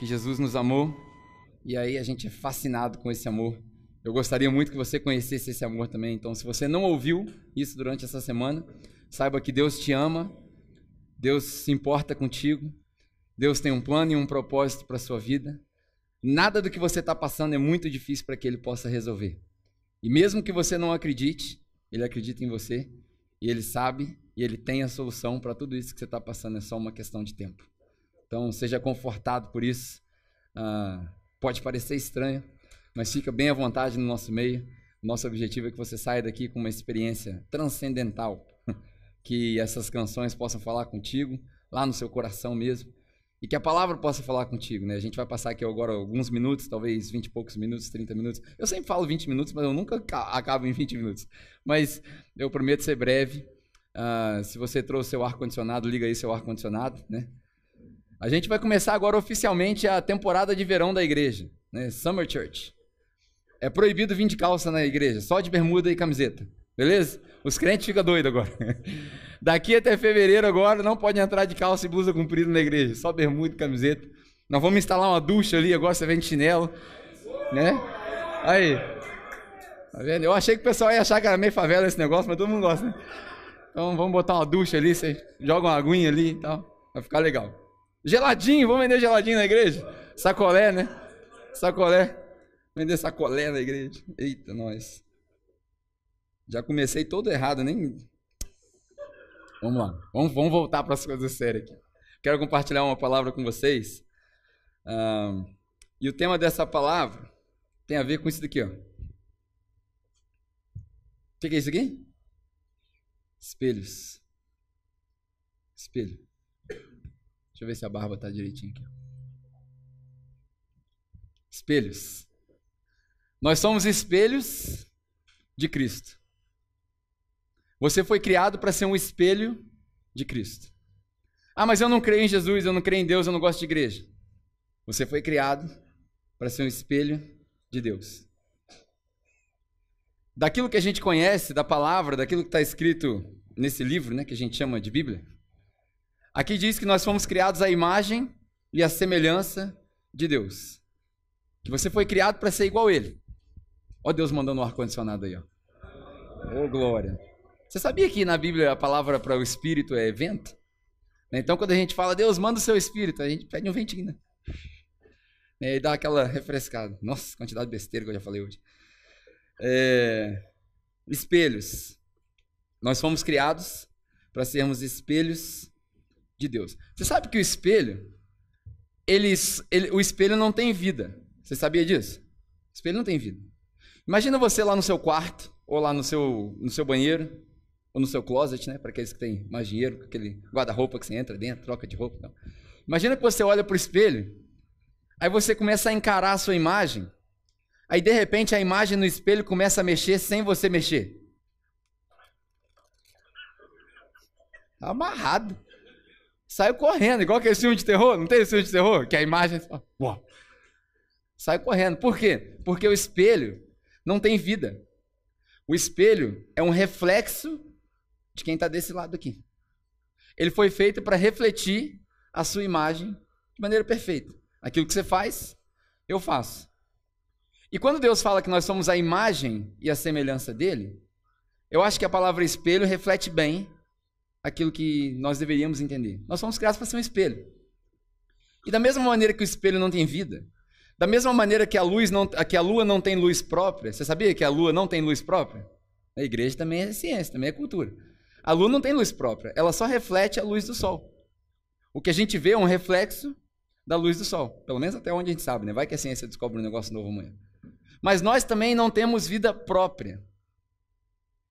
que Jesus nos amou e aí a gente é fascinado com esse amor. Eu gostaria muito que você conhecesse esse amor também. Então, se você não ouviu isso durante essa semana, saiba que Deus te ama, Deus se importa contigo, Deus tem um plano e um propósito para a sua vida. Nada do que você está passando é muito difícil para que Ele possa resolver. E mesmo que você não acredite, Ele acredita em você e Ele sabe e Ele tem a solução para tudo isso que você está passando. É só uma questão de tempo. Então, seja confortado por isso. Ah, pode parecer estranho, mas fica bem à vontade no nosso meio. Nosso objetivo é que você saia daqui com uma experiência transcendental, que essas canções possam falar contigo, lá no seu coração mesmo, e que a palavra possa falar contigo, né? A gente vai passar aqui agora alguns minutos, talvez 20 e poucos minutos, 30 minutos. Eu sempre falo 20 minutos, mas eu nunca acabo em 20 minutos. Mas eu prometo ser breve. Uh, se você trouxe seu ar-condicionado, liga aí seu ar-condicionado, né? A gente vai começar agora oficialmente a temporada de verão da igreja, né? Summer Church. É proibido vir de calça na igreja, só de bermuda e camiseta. Beleza? Os crentes ficam doidos agora. Daqui até fevereiro agora não pode entrar de calça e blusa comprida na igreja, só bermuda e camiseta. Nós vamos instalar uma ducha ali, agora você vem de chinelo, né? Aí. Tá vendo? Eu achei que o pessoal ia achar que era meio favela esse negócio, mas todo mundo gosta, né? Então vamos botar uma ducha ali, você joga uma aguinha ali e tal. Vai ficar legal. Geladinho, vamos vender geladinho na igreja? Sacolé, né? Sacolé. Vender sacolé na igreja. Eita, nós. Já comecei todo errado, nem. Vamos lá. Vamos, vamos voltar para as coisas sérias aqui. Quero compartilhar uma palavra com vocês. Um, e o tema dessa palavra tem a ver com isso daqui, ó. O que, que é isso aqui? Espelhos. Espelho. Deixa eu ver se a barba tá direitinho aqui. Espelhos. Nós somos espelhos de Cristo. Você foi criado para ser um espelho de Cristo. Ah, mas eu não creio em Jesus, eu não creio em Deus, eu não gosto de igreja. Você foi criado para ser um espelho de Deus. Daquilo que a gente conhece, da palavra, daquilo que está escrito nesse livro, né, que a gente chama de Bíblia, aqui diz que nós fomos criados à imagem e à semelhança de Deus. Que você foi criado para ser igual a Ele. Ó Deus mandando um ar-condicionado aí, ó. Ô, oh, glória. Você sabia que na Bíblia a palavra para o espírito é vento? Então, quando a gente fala, Deus, manda o seu espírito, a gente pede um ventinho, né? E dá aquela refrescada. Nossa, quantidade de besteira que eu já falei hoje. É... Espelhos. Nós fomos criados para sermos espelhos de Deus. Você sabe que o espelho, eles, ele, o espelho não tem vida. Você sabia disso? O espelho não tem vida. Imagina você lá no seu quarto, ou lá no seu, no seu banheiro, ou no seu closet, né? Para aqueles que têm mais dinheiro, aquele guarda-roupa que você entra dentro, troca de roupa. Imagina que você olha para o espelho, aí você começa a encarar a sua imagem, aí de repente a imagem no espelho começa a mexer sem você mexer. Tá amarrado. Saiu correndo, igual aquele filme de terror, não tem filme de terror? Que a imagem. Uau. Sai correndo. Por quê? Porque o espelho não tem vida. O espelho é um reflexo de quem está desse lado aqui. Ele foi feito para refletir a sua imagem de maneira perfeita. Aquilo que você faz, eu faço. E quando Deus fala que nós somos a imagem e a semelhança dele, eu acho que a palavra espelho reflete bem aquilo que nós deveríamos entender. Nós somos criados para ser um espelho. E da mesma maneira que o espelho não tem vida, da mesma maneira que a luz não, que a lua não tem luz própria, você sabia que a lua não tem luz própria? A igreja também é ciência, também é cultura. A lua não tem luz própria, ela só reflete a luz do sol. O que a gente vê é um reflexo da luz do sol, pelo menos até onde a gente sabe, né? Vai que a ciência descobre um negócio novo amanhã. Mas nós também não temos vida própria.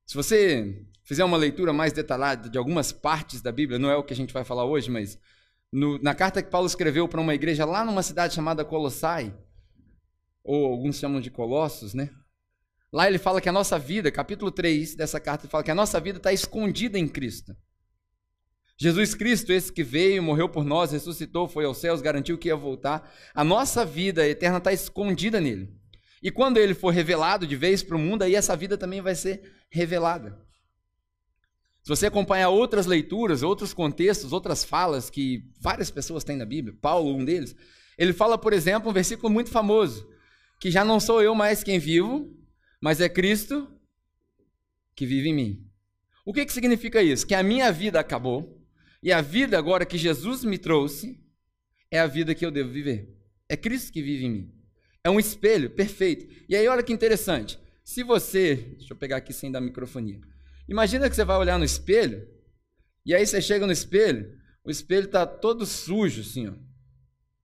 Se você fizer uma leitura mais detalhada de algumas partes da Bíblia, não é o que a gente vai falar hoje, mas no, na carta que Paulo escreveu para uma igreja lá numa cidade chamada Colossai, ou alguns chamam de Colossos, né? Lá ele fala que a nossa vida, capítulo 3 dessa carta, ele fala que a nossa vida está escondida em Cristo. Jesus Cristo, esse que veio, morreu por nós, ressuscitou, foi aos céus, garantiu que ia voltar. A nossa vida eterna está escondida nele. E quando ele for revelado de vez para o mundo, aí essa vida também vai ser revelada. Se você acompanhar outras leituras, outros contextos, outras falas que várias pessoas têm na Bíblia, Paulo, um deles, Ele fala, por exemplo, um versículo muito famoso, que já não sou eu mais quem vivo, mas é Cristo que vive em mim. O que, que significa isso? Que a minha vida acabou e a vida agora que Jesus me trouxe é a vida que eu devo viver. É Cristo que vive em mim. É um espelho perfeito. E aí, olha que interessante. Se você. Deixa eu pegar aqui sem dar microfonia. Imagina que você vai olhar no espelho, e aí você chega no espelho, o espelho está todo sujo, assim, ó.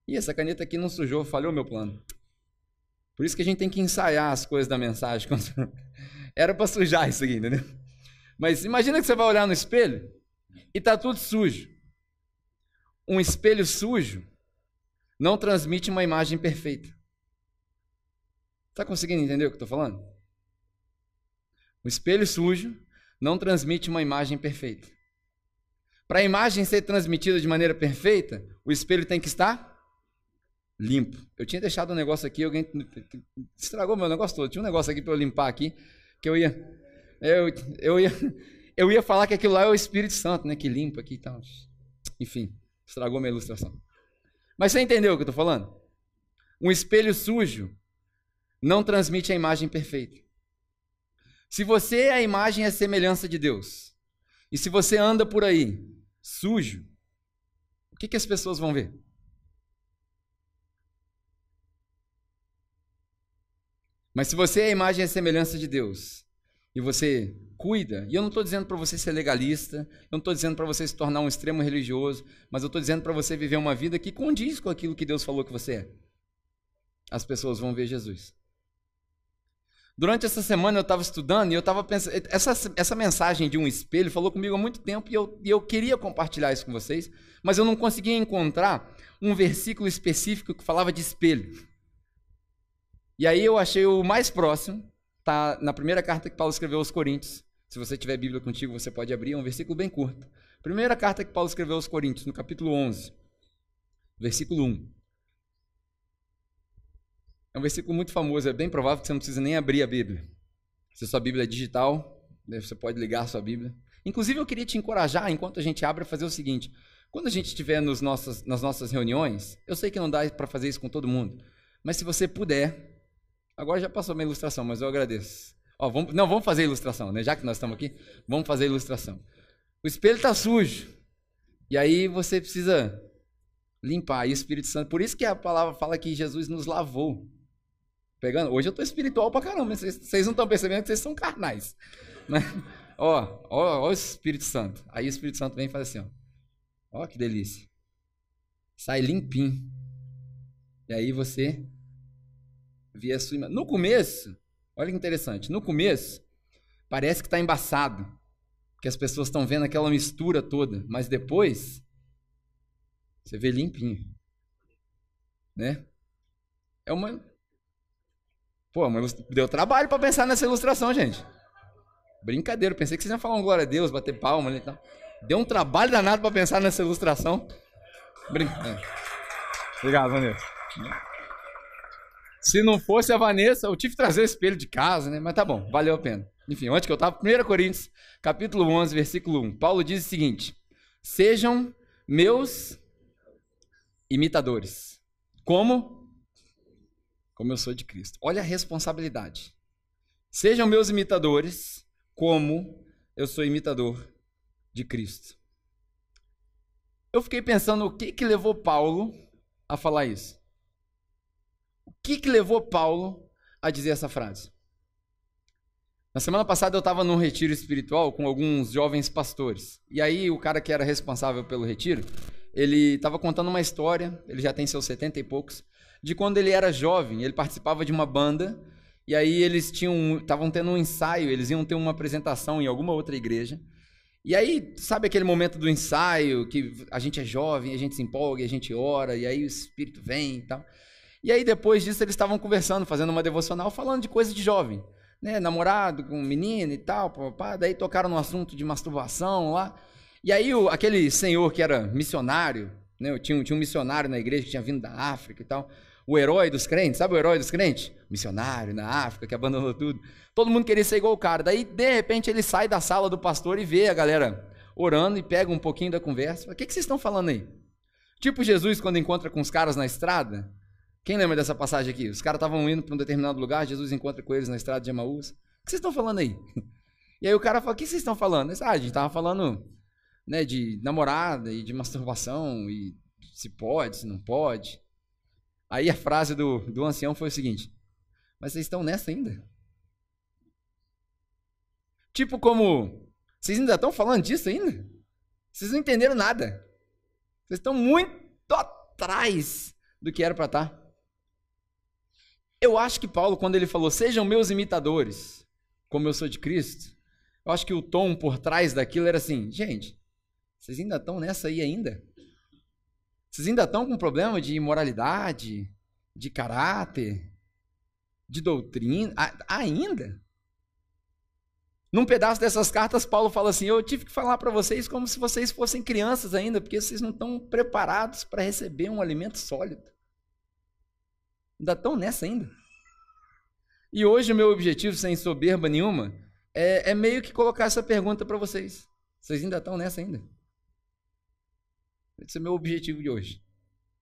E essa caneta aqui não sujou, falhou meu plano. Por isso que a gente tem que ensaiar as coisas da mensagem. Era para sujar isso aqui, entendeu? Mas imagina que você vai olhar no espelho e está tudo sujo. Um espelho sujo não transmite uma imagem perfeita. Está conseguindo entender o que eu estou falando? Um espelho sujo não transmite uma imagem perfeita. Para a imagem ser transmitida de maneira perfeita, o espelho tem que estar limpo. Eu tinha deixado um negócio aqui, alguém estragou meu negócio todo. Tinha um negócio aqui para eu limpar aqui, que eu ia, eu, eu ia, eu ia falar que aquilo lá é o Espírito Santo, né, que limpa aqui e tal. Enfim, estragou minha ilustração. Mas você entendeu o que eu estou falando? Um espelho sujo não transmite a imagem perfeita. Se você é a imagem e a semelhança de Deus, e se você anda por aí sujo, o que, que as pessoas vão ver? Mas se você é a imagem e a semelhança de Deus, e você cuida, e eu não estou dizendo para você ser legalista, eu não estou dizendo para você se tornar um extremo religioso, mas eu estou dizendo para você viver uma vida que condiz com aquilo que Deus falou que você é. As pessoas vão ver Jesus. Durante essa semana eu estava estudando e eu estava pensando. Essa, essa mensagem de um espelho falou comigo há muito tempo e eu, e eu queria compartilhar isso com vocês, mas eu não conseguia encontrar um versículo específico que falava de espelho. E aí eu achei o mais próximo, tá na primeira carta que Paulo escreveu aos Coríntios. Se você tiver Bíblia contigo, você pode abrir, é um versículo bem curto. Primeira carta que Paulo escreveu aos Coríntios, no capítulo 11, versículo 1. É um versículo muito famoso, é bem provável que você não precisa nem abrir a Bíblia. Se a sua Bíblia é digital, né, você pode ligar a sua Bíblia. Inclusive, eu queria te encorajar, enquanto a gente abre, a fazer o seguinte. Quando a gente estiver nas nossas reuniões, eu sei que não dá para fazer isso com todo mundo, mas se você puder, agora já passou a minha ilustração, mas eu agradeço. Ó, vamos, não, vamos fazer a ilustração, né? Já que nós estamos aqui, vamos fazer a ilustração. O espelho está sujo. E aí você precisa limpar. E o Espírito Santo. Por isso que a palavra fala que Jesus nos lavou. Pegando? Hoje eu tô espiritual pra caramba. Vocês, vocês não estão percebendo que vocês são carnais. Né? Ó, ó, ó o Espírito Santo. Aí o Espírito Santo vem e faz assim, ó. Ó que delícia. Sai limpinho. E aí você vê a sua. No começo, olha que interessante. No começo, parece que está embaçado. Que as pessoas estão vendo aquela mistura toda. Mas depois, você vê limpinho. Né? É uma Pô, mas deu trabalho para pensar nessa ilustração, gente. Brincadeira, pensei que vocês iam falar um glória a Deus, bater palma e tal. Deu um trabalho danado para pensar nessa ilustração. Brin... É. Obrigado, Vanessa. Se não fosse a Vanessa, eu tive que trazer o espelho de casa, né? Mas tá bom, valeu a pena. Enfim, onde que eu estava? 1 Coríntios, capítulo 11, versículo 1. Paulo diz o seguinte: Sejam meus imitadores. Como? Como eu sou de Cristo. Olha a responsabilidade. Sejam meus imitadores, como eu sou imitador de Cristo. Eu fiquei pensando o que, que levou Paulo a falar isso. O que, que levou Paulo a dizer essa frase? Na semana passada eu estava num retiro espiritual com alguns jovens pastores. E aí o cara que era responsável pelo retiro, ele estava contando uma história, ele já tem seus setenta e poucos, de quando ele era jovem. Ele participava de uma banda e aí eles tinham, estavam tendo um ensaio, eles iam ter uma apresentação em alguma outra igreja. E aí, sabe aquele momento do ensaio que a gente é jovem, a gente se empolga, a gente ora, e aí o Espírito vem e tal. E aí depois disso eles estavam conversando, fazendo uma devocional, falando de coisa de jovem, né, namorado com menina e tal, papá. daí tocaram no assunto de masturbação lá. E aí o, aquele senhor que era missionário, né, tinha, tinha um missionário na igreja que tinha vindo da África e tal, o herói dos crentes, sabe o herói dos crentes? Missionário na África, que abandonou tudo. Todo mundo queria ser igual o cara. Daí, de repente, ele sai da sala do pastor e vê a galera orando e pega um pouquinho da conversa. O que, que vocês estão falando aí? Tipo Jesus quando encontra com os caras na estrada. Quem lembra dessa passagem aqui? Os caras estavam indo para um determinado lugar, Jesus encontra com eles na estrada de Emaús. O que vocês estão falando aí? E aí o cara fala: O que vocês estão falando? ah, a gente estava falando né, de namorada e de masturbação e se pode, se não pode. Aí a frase do, do ancião foi o seguinte: Mas vocês estão nessa ainda? Tipo como, vocês ainda estão falando disso ainda? Vocês não entenderam nada. Vocês estão muito atrás do que era para estar. Tá. Eu acho que Paulo, quando ele falou, sejam meus imitadores, como eu sou de Cristo, eu acho que o tom por trás daquilo era assim, gente, vocês ainda estão nessa aí ainda? Vocês ainda estão com problema de imoralidade, de caráter, de doutrina? ainda? Num pedaço dessas cartas, Paulo fala assim: Eu tive que falar para vocês como se vocês fossem crianças ainda, porque vocês não estão preparados para receber um alimento sólido. Ainda estão nessa ainda. E hoje o meu objetivo, sem soberba nenhuma, é, é meio que colocar essa pergunta para vocês. Vocês ainda estão nessa ainda? Esse é o meu objetivo de hoje.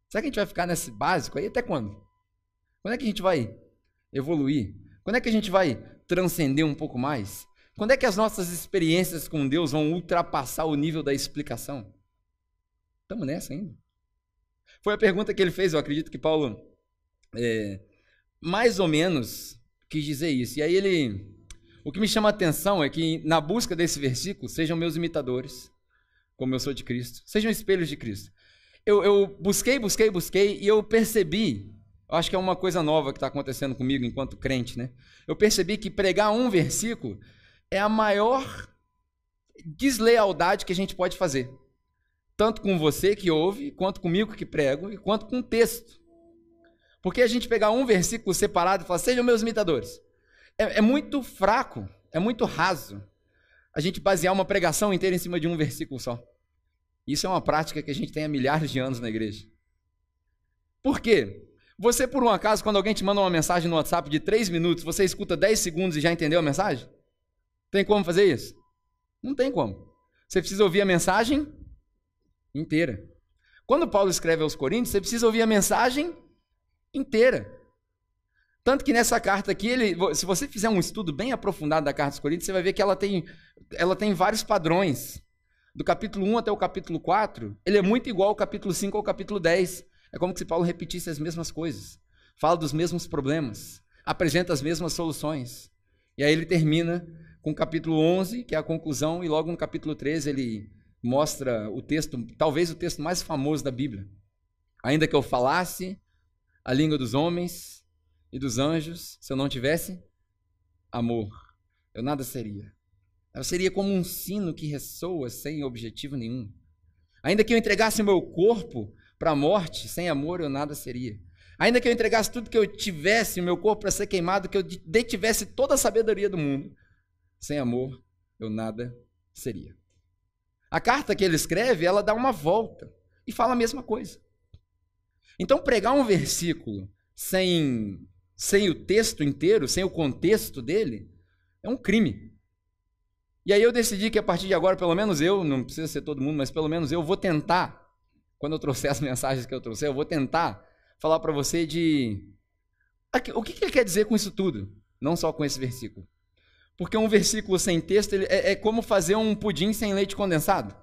Será que a gente vai ficar nesse básico aí até quando? Quando é que a gente vai evoluir? Quando é que a gente vai transcender um pouco mais? Quando é que as nossas experiências com Deus vão ultrapassar o nível da explicação? Estamos nessa ainda. Foi a pergunta que ele fez, eu acredito que Paulo é, mais ou menos quis dizer isso. E aí ele. O que me chama a atenção é que na busca desse versículo, sejam meus imitadores, como eu sou de Cristo, sejam espelhos de Cristo. Eu, eu busquei, busquei, busquei e eu percebi, acho que é uma coisa nova que está acontecendo comigo enquanto crente, né? Eu percebi que pregar um versículo é a maior deslealdade que a gente pode fazer. Tanto com você que ouve, quanto comigo que prego, e quanto com o texto. Porque a gente pegar um versículo separado e falar, sejam meus imitadores, é, é muito fraco, é muito raso a gente basear uma pregação inteira em cima de um versículo só. Isso é uma prática que a gente tem há milhares de anos na igreja. Por quê? Você, por um acaso, quando alguém te manda uma mensagem no WhatsApp de 3 minutos, você escuta 10 segundos e já entendeu a mensagem? Tem como fazer isso? Não tem como. Você precisa ouvir a mensagem inteira. Quando Paulo escreve aos Coríntios, você precisa ouvir a mensagem inteira. Tanto que nessa carta aqui, ele, se você fizer um estudo bem aprofundado da carta dos Coríntios, você vai ver que ela tem, ela tem vários padrões. Do capítulo 1 até o capítulo 4, ele é muito igual ao capítulo 5 ao capítulo 10. É como se Paulo repetisse as mesmas coisas. Fala dos mesmos problemas. Apresenta as mesmas soluções. E aí ele termina com o capítulo 11, que é a conclusão, e logo no capítulo 13 ele mostra o texto, talvez o texto mais famoso da Bíblia. Ainda que eu falasse a língua dos homens e dos anjos, se eu não tivesse amor, eu nada seria. Eu seria como um sino que ressoa sem objetivo nenhum. Ainda que eu entregasse o meu corpo para a morte, sem amor eu nada seria. Ainda que eu entregasse tudo que eu tivesse, o meu corpo para ser queimado, que eu detivesse toda a sabedoria do mundo, sem amor, eu nada seria. A carta que ele escreve, ela dá uma volta e fala a mesma coisa. Então, pregar um versículo sem, sem o texto inteiro, sem o contexto dele, é um crime. E aí eu decidi que a partir de agora, pelo menos eu, não precisa ser todo mundo, mas pelo menos eu vou tentar, quando eu trouxer as mensagens que eu trouxer, eu vou tentar falar para você de o que ele quer dizer com isso tudo, não só com esse versículo. Porque um versículo sem texto é, é como fazer um pudim sem leite condensado.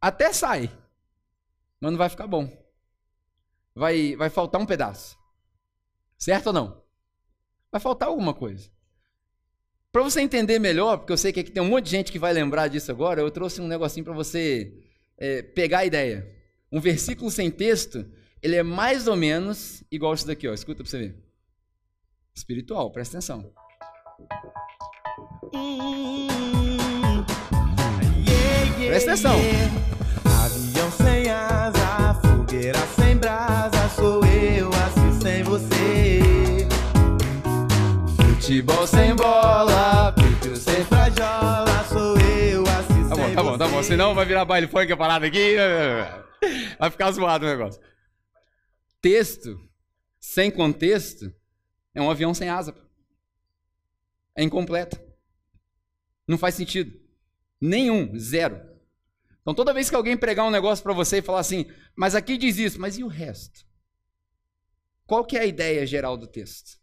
Até sai, mas não vai ficar bom. Vai, vai faltar um pedaço. Certo ou não? Vai faltar alguma coisa. Para você entender melhor, porque eu sei que aqui tem um monte de gente que vai lembrar disso agora, eu trouxe um negocinho para você é, pegar a ideia. Um versículo sem texto, ele é mais ou menos igual isso daqui, ó. Escuta para você ver. Espiritual, presta atenção. Presta atenção. Avião sem asa, fogueira sem brasa, sou eu assim sem você. Futebol sem bola, peito sem frajola, sou eu assim tá bom, Tá bom, tá bom, tá bom. Senão vai virar baile funk a parada aqui. Vai ficar zoado o negócio. Texto sem contexto é um avião sem asa é incompleta. Não faz sentido. Nenhum, zero. Então toda vez que alguém pregar um negócio para você e falar assim, mas aqui diz isso, mas e o resto? Qual que é a ideia geral do texto?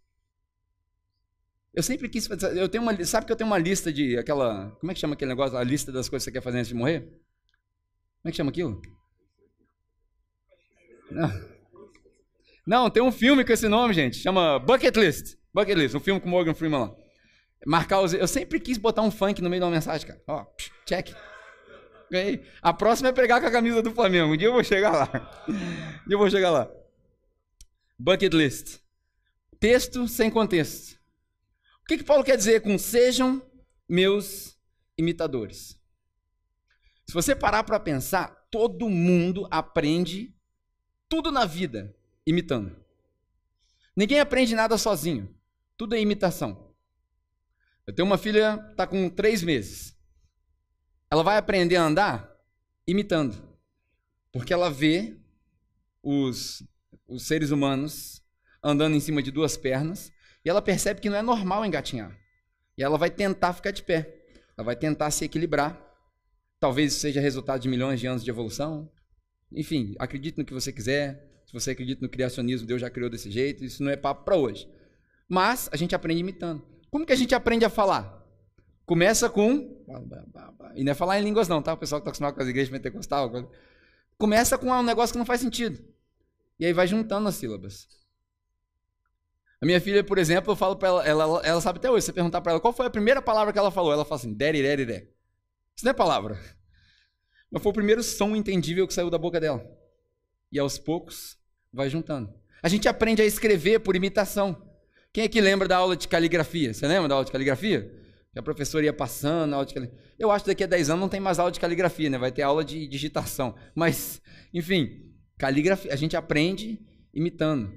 Eu sempre quis fazer, eu tenho uma, sabe que eu tenho uma lista de aquela, como é que chama aquele negócio, a lista das coisas que você quer fazer antes de morrer? Como é que chama aquilo? Não. Não, tem um filme com esse nome, gente, chama Bucket List. Bucket List, um filme com Morgan Freeman lá. Marcar os. Eu sempre quis botar um funk no meio de uma mensagem, cara. Ó, check. Ganhei. A próxima é pegar com a camisa do Flamengo. Um dia eu vou chegar lá. Um dia eu vou chegar lá. Bucket list. Texto sem contexto. O que, que Paulo quer dizer com sejam meus imitadores? Se você parar para pensar, todo mundo aprende tudo na vida imitando. Ninguém aprende nada sozinho. Tudo é imitação. Eu tenho uma filha, está com três meses. Ela vai aprender a andar imitando. Porque ela vê os, os seres humanos andando em cima de duas pernas e ela percebe que não é normal engatinhar. E ela vai tentar ficar de pé. Ela vai tentar se equilibrar. Talvez isso seja resultado de milhões de anos de evolução. Enfim, acredite no que você quiser. Se você acredita no criacionismo, Deus já criou desse jeito. Isso não é papo para hoje. Mas a gente aprende imitando. Como que a gente aprende a falar? Começa com. E não é falar em línguas, não, tá? O pessoal que está acostumado com as igrejas pentecostal. Começa com um negócio que não faz sentido. E aí vai juntando as sílabas. A minha filha, por exemplo, eu falo para ela, ela, ela sabe até hoje, você perguntar para ela qual foi a primeira palavra que ela falou, ela fala assim, daddy. Isso não é palavra. Mas foi o primeiro som entendível que saiu da boca dela. E aos poucos, vai juntando. A gente aprende a escrever por imitação. Quem é que lembra da aula de caligrafia? Você lembra da aula de caligrafia? A professora ia passando, a aula de caligrafia. Eu acho que daqui a 10 anos não tem mais aula de caligrafia, né? Vai ter aula de digitação. Mas, enfim, caligrafia, a gente aprende imitando.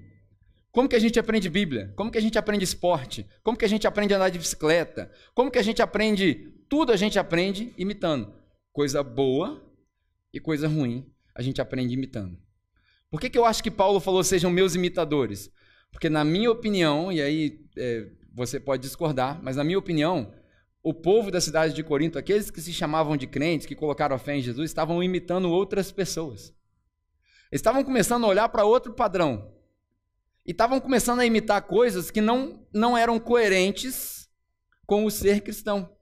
Como que a gente aprende Bíblia? Como que a gente aprende esporte? Como que a gente aprende a andar de bicicleta? Como que a gente aprende? Tudo a gente aprende imitando. Coisa boa e coisa ruim a gente aprende imitando. Por que, que eu acho que Paulo falou sejam meus imitadores? Porque, na minha opinião, e aí é, você pode discordar, mas na minha opinião, o povo da cidade de Corinto, aqueles que se chamavam de crentes, que colocaram a fé em Jesus, estavam imitando outras pessoas. Eles estavam começando a olhar para outro padrão. E estavam começando a imitar coisas que não, não eram coerentes com o ser cristão.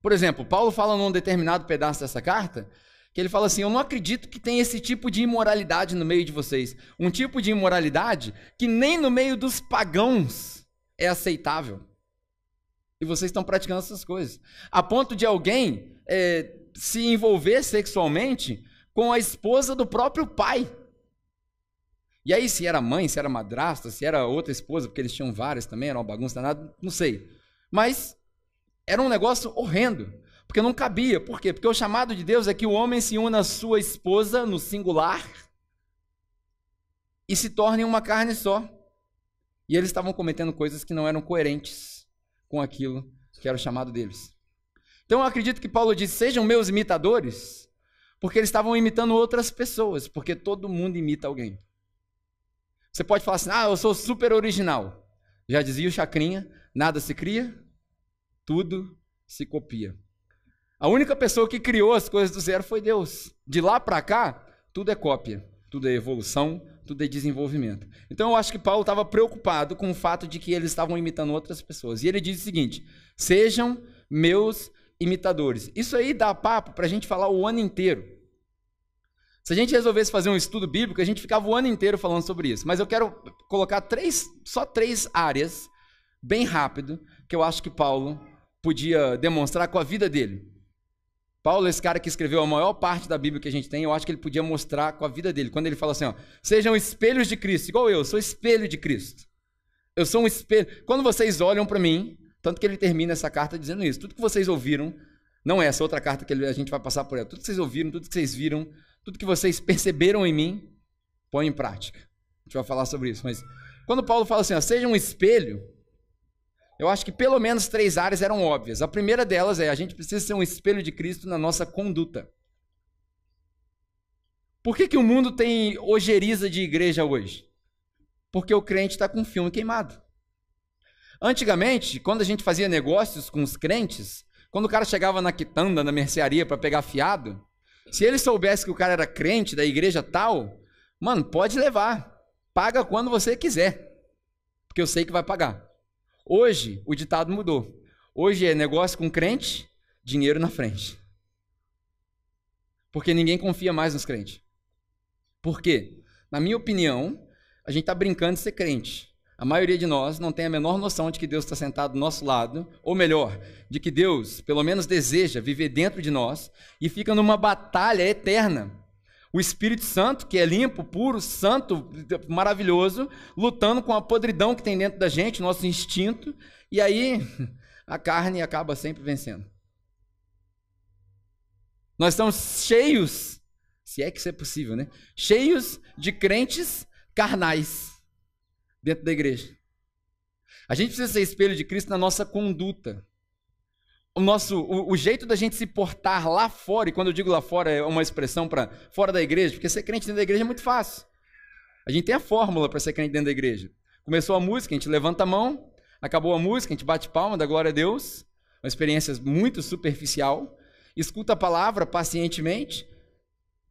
Por exemplo, Paulo fala num determinado pedaço dessa carta que ele fala assim: Eu não acredito que tem esse tipo de imoralidade no meio de vocês. Um tipo de imoralidade que nem no meio dos pagãos é aceitável. E vocês estão praticando essas coisas. A ponto de alguém é, se envolver sexualmente com a esposa do próprio pai. E aí, se era mãe, se era madrasta, se era outra esposa, porque eles tinham várias também, era uma bagunça nada, não sei. Mas era um negócio horrendo. Porque não cabia. Por quê? Porque o chamado de Deus é que o homem se una à sua esposa no singular e se tornem uma carne só. E eles estavam cometendo coisas que não eram coerentes com aquilo que era o chamado deles. Então eu acredito que Paulo diz: sejam meus imitadores, porque eles estavam imitando outras pessoas, porque todo mundo imita alguém. Você pode falar assim: ah, eu sou super original. Já dizia o Chacrinha: nada se cria, tudo se copia. A única pessoa que criou as coisas do zero foi Deus. De lá para cá, tudo é cópia, tudo é evolução, tudo é desenvolvimento. Então eu acho que Paulo estava preocupado com o fato de que eles estavam imitando outras pessoas. E ele diz o seguinte: sejam meus imitadores. Isso aí dá papo para a gente falar o ano inteiro. Se a gente resolvesse fazer um estudo bíblico, a gente ficava o ano inteiro falando sobre isso. Mas eu quero colocar três, só três áreas, bem rápido, que eu acho que Paulo podia demonstrar com a vida dele. Paulo, esse cara que escreveu a maior parte da Bíblia que a gente tem, eu acho que ele podia mostrar com a vida dele. Quando ele fala assim, ó, sejam espelhos de Cristo, igual eu, sou espelho de Cristo. Eu sou um espelho. Quando vocês olham para mim, tanto que ele termina essa carta dizendo isso, tudo que vocês ouviram, não é essa outra carta que a gente vai passar por ela, tudo que vocês ouviram, tudo que vocês viram, tudo que vocês perceberam em mim, põe em prática. A gente vai falar sobre isso, mas quando Paulo fala assim, ó, seja um espelho, eu acho que pelo menos três áreas eram óbvias. A primeira delas é a gente precisa ser um espelho de Cristo na nossa conduta. Por que, que o mundo tem ojeriza de igreja hoje? Porque o crente está com o filme queimado. Antigamente, quando a gente fazia negócios com os crentes, Quando o cara chegava na quitanda, na mercearia para pegar fiado, se ele soubesse que o cara era crente da igreja tal, mano, pode levar. Paga quando você quiser. Porque eu sei que vai pagar. Hoje, o ditado mudou. Hoje é negócio com crente, dinheiro na frente. Porque ninguém confia mais nos crentes. Por quê? Na minha opinião, a gente está brincando de ser crente. A maioria de nós não tem a menor noção de que Deus está sentado do nosso lado, ou melhor, de que Deus, pelo menos, deseja viver dentro de nós e fica numa batalha eterna. O Espírito Santo, que é limpo, puro, santo, maravilhoso, lutando com a podridão que tem dentro da gente, nosso instinto, e aí a carne acaba sempre vencendo. Nós estamos cheios, se é que isso é possível, né? Cheios de crentes carnais dentro da igreja. A gente precisa ser espelho de Cristo na nossa conduta. O nosso o, o, jeito da gente se portar lá fora, e quando eu digo lá fora é uma expressão para fora da igreja, porque ser crente dentro da igreja é muito fácil. A gente tem a fórmula para ser crente dentro da igreja. Começou a música, a gente levanta a mão, acabou a música, a gente bate palma, dá glória a Deus. Uma experiência muito superficial. Escuta a palavra pacientemente,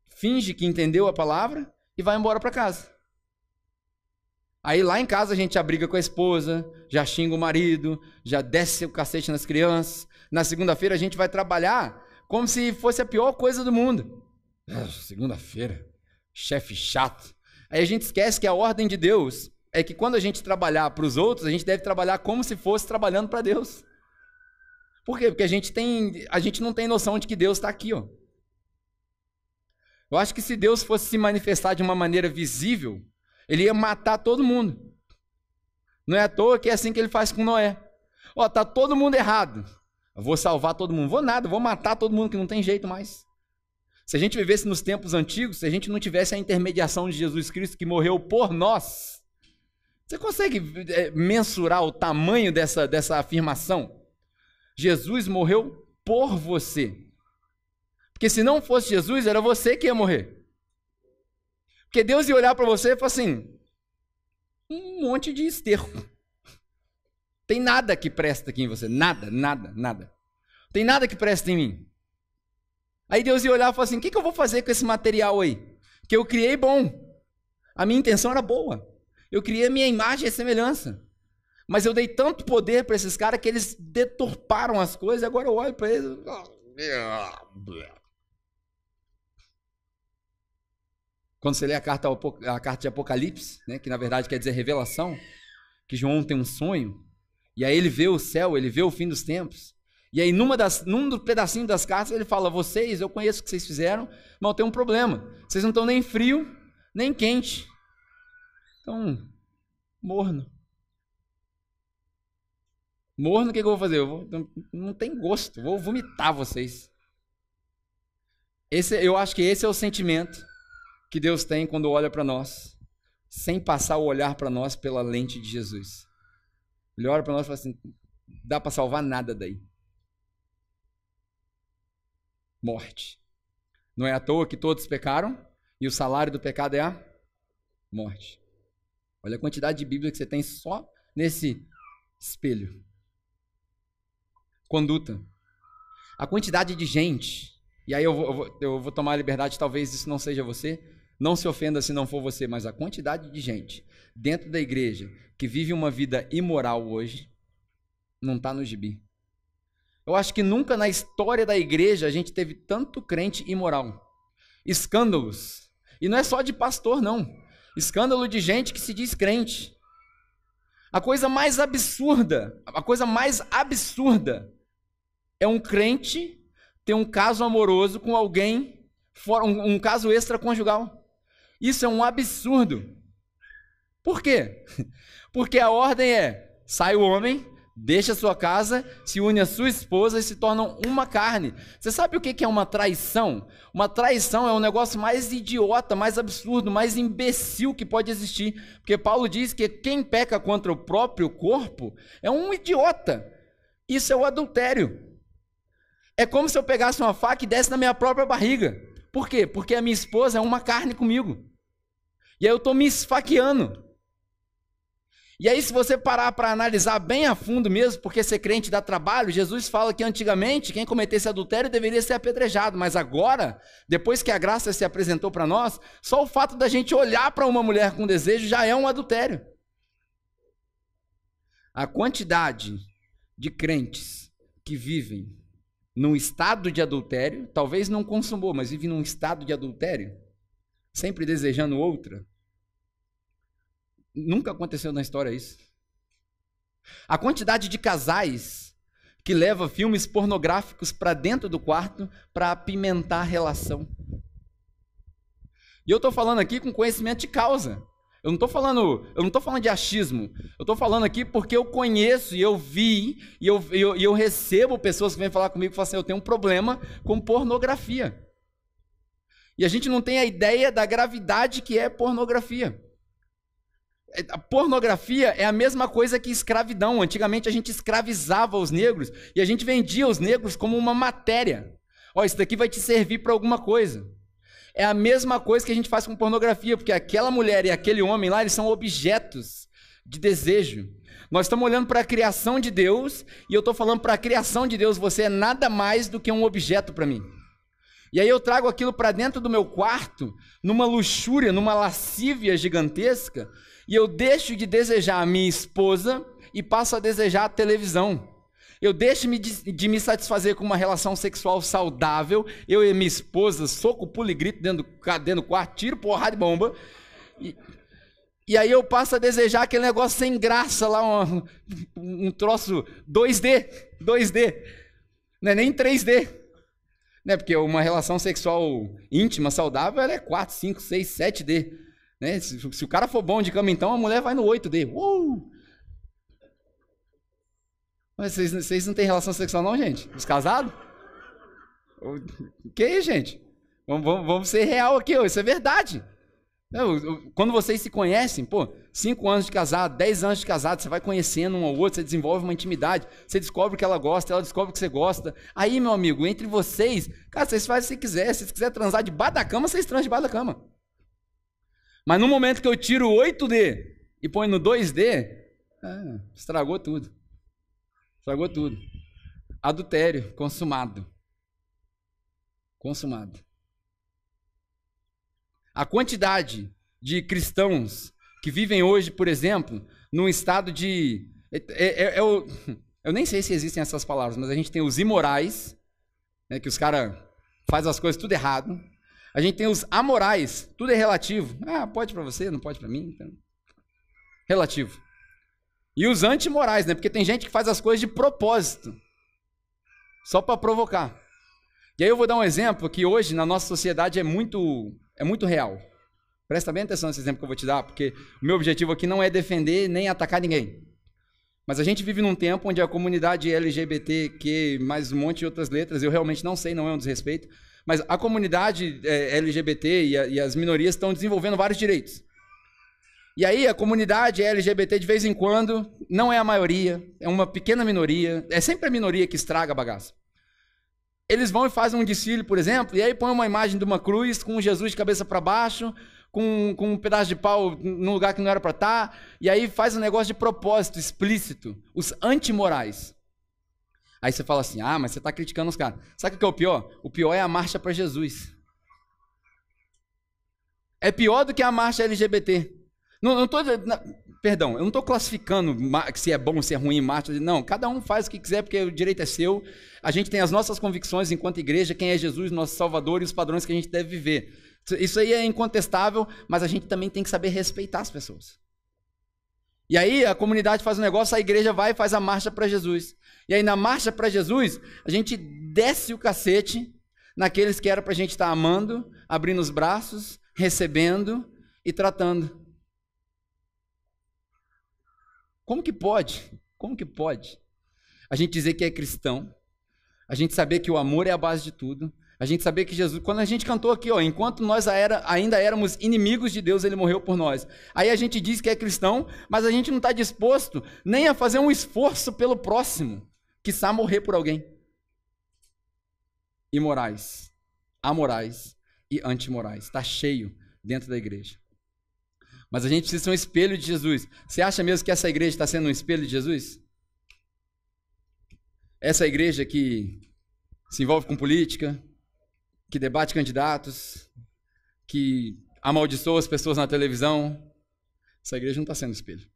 finge que entendeu a palavra e vai embora para casa. Aí lá em casa a gente já briga com a esposa, já xinga o marido, já desce o cacete nas crianças. Na segunda-feira a gente vai trabalhar como se fosse a pior coisa do mundo. Ah, segunda-feira, chefe chato. Aí a gente esquece que a ordem de Deus é que quando a gente trabalhar para os outros, a gente deve trabalhar como se fosse trabalhando para Deus. Por quê? Porque a gente, tem, a gente não tem noção de que Deus está aqui. Ó. Eu acho que se Deus fosse se manifestar de uma maneira visível, ele ia matar todo mundo. Não é à toa que é assim que ele faz com Noé. Ó, tá todo mundo errado. Eu vou salvar todo mundo. Vou nada, vou matar todo mundo que não tem jeito mais. Se a gente vivesse nos tempos antigos, se a gente não tivesse a intermediação de Jesus Cristo que morreu por nós, você consegue é, mensurar o tamanho dessa, dessa afirmação? Jesus morreu por você. Porque se não fosse Jesus, era você que ia morrer. Porque Deus ia olhar para você e falar assim: um monte de esterco. Tem nada que presta aqui em você. Nada, nada, nada. Tem nada que presta em mim. Aí Deus ia olhar e falar assim: o que, que eu vou fazer com esse material aí? Que eu criei bom. A minha intenção era boa. Eu criei a minha imagem e semelhança. Mas eu dei tanto poder para esses caras que eles deturparam as coisas agora eu olho para eles. Quando você lê a carta, a carta de Apocalipse, né, que na verdade quer dizer revelação, que João tem um sonho, e aí ele vê o céu, ele vê o fim dos tempos. E aí, numa das, num pedacinho das cartas, ele fala: Vocês, eu conheço o que vocês fizeram, mas tem um problema. Vocês não estão nem frio, nem quente. Então, morno. Morno, o que, que eu vou fazer? Eu vou, não tem gosto, vou vomitar vocês. Esse, eu acho que esse é o sentimento que Deus tem quando olha para nós, sem passar o olhar para nós pela lente de Jesus. Ele olha para nós e fala assim: dá para salvar nada daí. Morte. Não é à toa que todos pecaram e o salário do pecado é a morte. Olha a quantidade de Bíblia que você tem só nesse espelho. Conduta. A quantidade de gente, e aí eu vou, eu vou, eu vou tomar a liberdade, talvez isso não seja você, não se ofenda se não for você, mas a quantidade de gente dentro da igreja que vive uma vida imoral hoje não está no gibi. Eu acho que nunca na história da igreja a gente teve tanto crente imoral. Escândalos. E não é só de pastor, não. Escândalo de gente que se diz crente. A coisa mais absurda, a coisa mais absurda é um crente ter um caso amoroso com alguém, um, um caso extraconjugal. Isso é um absurdo. Por quê? Porque a ordem é: sai o homem, deixa sua casa, se une à sua esposa e se tornam uma carne. Você sabe o que é uma traição? Uma traição é o negócio mais idiota, mais absurdo, mais imbecil que pode existir. Porque Paulo diz que quem peca contra o próprio corpo é um idiota. Isso é o adultério. É como se eu pegasse uma faca e desse na minha própria barriga. Por quê? Porque a minha esposa é uma carne comigo. E aí eu estou me esfaqueando. E aí, se você parar para analisar bem a fundo mesmo, porque ser crente dá trabalho, Jesus fala que antigamente quem cometesse adultério deveria ser apedrejado, mas agora, depois que a graça se apresentou para nós, só o fato da gente olhar para uma mulher com desejo já é um adultério. A quantidade de crentes que vivem num estado de adultério, talvez não consumou, mas vive num estado de adultério, sempre desejando outra, Nunca aconteceu na história isso. A quantidade de casais que leva filmes pornográficos para dentro do quarto para apimentar a relação. E eu estou falando aqui com conhecimento de causa. Eu não estou falando, eu não tô falando de achismo. Eu estou falando aqui porque eu conheço e eu vi e eu, eu, eu recebo pessoas que vêm falar comigo e falam assim: eu tenho um problema com pornografia. E a gente não tem a ideia da gravidade que é pornografia. É, a pornografia é a mesma coisa que escravidão. Antigamente a gente escravizava os negros e a gente vendia os negros como uma matéria. Ó, isso daqui vai te servir para alguma coisa. É a mesma coisa que a gente faz com pornografia, porque aquela mulher e aquele homem lá, eles são objetos de desejo. Nós estamos olhando para a criação de Deus e eu estou falando para a criação de Deus, você é nada mais do que um objeto para mim. E aí eu trago aquilo para dentro do meu quarto, numa luxúria, numa lascívia gigantesca, e eu deixo de desejar a minha esposa e passo a desejar a televisão. Eu deixo de, de me satisfazer com uma relação sexual saudável, eu e minha esposa, soco, pulo e grito dentro do, dentro do quarto, tiro porrada de bomba. E, e aí eu passo a desejar aquele negócio sem graça lá, um, um troço 2D, 2D, não é nem 3D. Né? Porque uma relação sexual íntima, saudável, ela é 4, 5, 6, 7D. Né? Se, se, o cara for bom de cama, então a mulher vai no 8D. Uh! Mas vocês, vocês não têm relação sexual, não, gente? Os casados? Que é, gente? Vamos, vamos, vamos, ser real aqui, ó. isso é verdade. Quando vocês se conhecem, pô, 5 anos de casado, 10 anos de casado, você vai conhecendo um ao outro, você desenvolve uma intimidade, você descobre que ela gosta, ela descobre que você gosta. Aí, meu amigo, entre vocês, cara, vocês fazem o que quiser. Se você quiser transar debaixo da cama, vocês transam debaixo da cama. Mas no momento que eu tiro o 8D e ponho no 2D, ah, estragou tudo. Estragou tudo. Adultério, consumado. Consumado. A quantidade de cristãos que vivem hoje, por exemplo, num estado de. É, é, é, eu, eu nem sei se existem essas palavras, mas a gente tem os imorais, né, que os caras fazem as coisas tudo errado. A gente tem os amorais, tudo é relativo. Ah, pode para você, não pode para mim. Então... Relativo. E os antimorais, né? Porque tem gente que faz as coisas de propósito, só para provocar. E aí eu vou dar um exemplo que hoje na nossa sociedade é muito, é muito real. Presta bem atenção nesse exemplo que eu vou te dar, porque o meu objetivo aqui não é defender nem atacar ninguém. Mas a gente vive num tempo onde a comunidade LGBTQ, mais um monte de outras letras, eu realmente não sei, não é um desrespeito, mas a comunidade é, LGBT e as minorias estão desenvolvendo vários direitos. E aí a comunidade LGBT de vez em quando não é a maioria, é uma pequena minoria, é sempre a minoria que estraga a bagaça. Eles vão e fazem um desfile, por exemplo, e aí põem uma imagem de uma cruz com Jesus de cabeça para baixo, com, com um pedaço de pau no lugar que não era para estar, tá, e aí faz um negócio de propósito explícito, os antimorais. Aí você fala assim: ah, mas você está criticando os caras. Sabe o que é o pior? O pior é a marcha para Jesus. É pior do que a marcha LGBT. Não, não tô, perdão, eu não estou classificando se é bom, se é ruim. Não, cada um faz o que quiser, porque o direito é seu. A gente tem as nossas convicções enquanto igreja, quem é Jesus, nosso Salvador e os padrões que a gente deve viver. Isso aí é incontestável, mas a gente também tem que saber respeitar as pessoas. E aí a comunidade faz um negócio, a igreja vai e faz a marcha para Jesus. E aí na marcha para Jesus, a gente desce o cacete naqueles que era para a gente estar tá amando, abrindo os braços, recebendo e tratando. Como que pode? Como que pode? A gente dizer que é cristão, a gente saber que o amor é a base de tudo, a gente sabia que Jesus, quando a gente cantou aqui, ó, enquanto nós era, ainda éramos inimigos de Deus, ele morreu por nós. Aí a gente diz que é cristão, mas a gente não está disposto nem a fazer um esforço pelo próximo, que quiçá morrer por alguém. Imorais, amorais e antimorais. Está cheio dentro da igreja. Mas a gente precisa ser um espelho de Jesus. Você acha mesmo que essa igreja está sendo um espelho de Jesus? Essa igreja que se envolve com política, que debate candidatos, que amaldiçoa as pessoas na televisão, essa igreja não está sendo espelho.